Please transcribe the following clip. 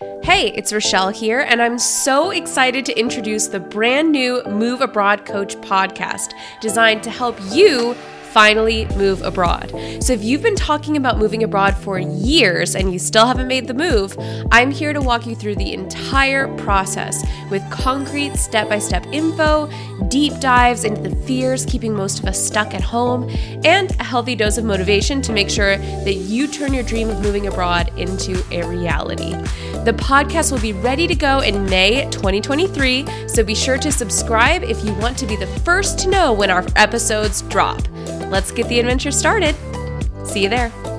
Hey, it's Richelle here, and I'm so excited to introduce the brand new Move Abroad Coach podcast designed to help you finally move abroad. So, if you've been talking about moving abroad for years and you still haven't made the move, I'm here to walk you through the entire process with concrete step by step info, deep dives into the fears keeping most of us stuck at home, and a healthy dose of motivation to make sure that you turn your dream of moving abroad into a reality. The podcast will be ready to go in May 2023, so be sure to subscribe if you want to be the first to know when our episodes drop. Let's get the adventure started. See you there.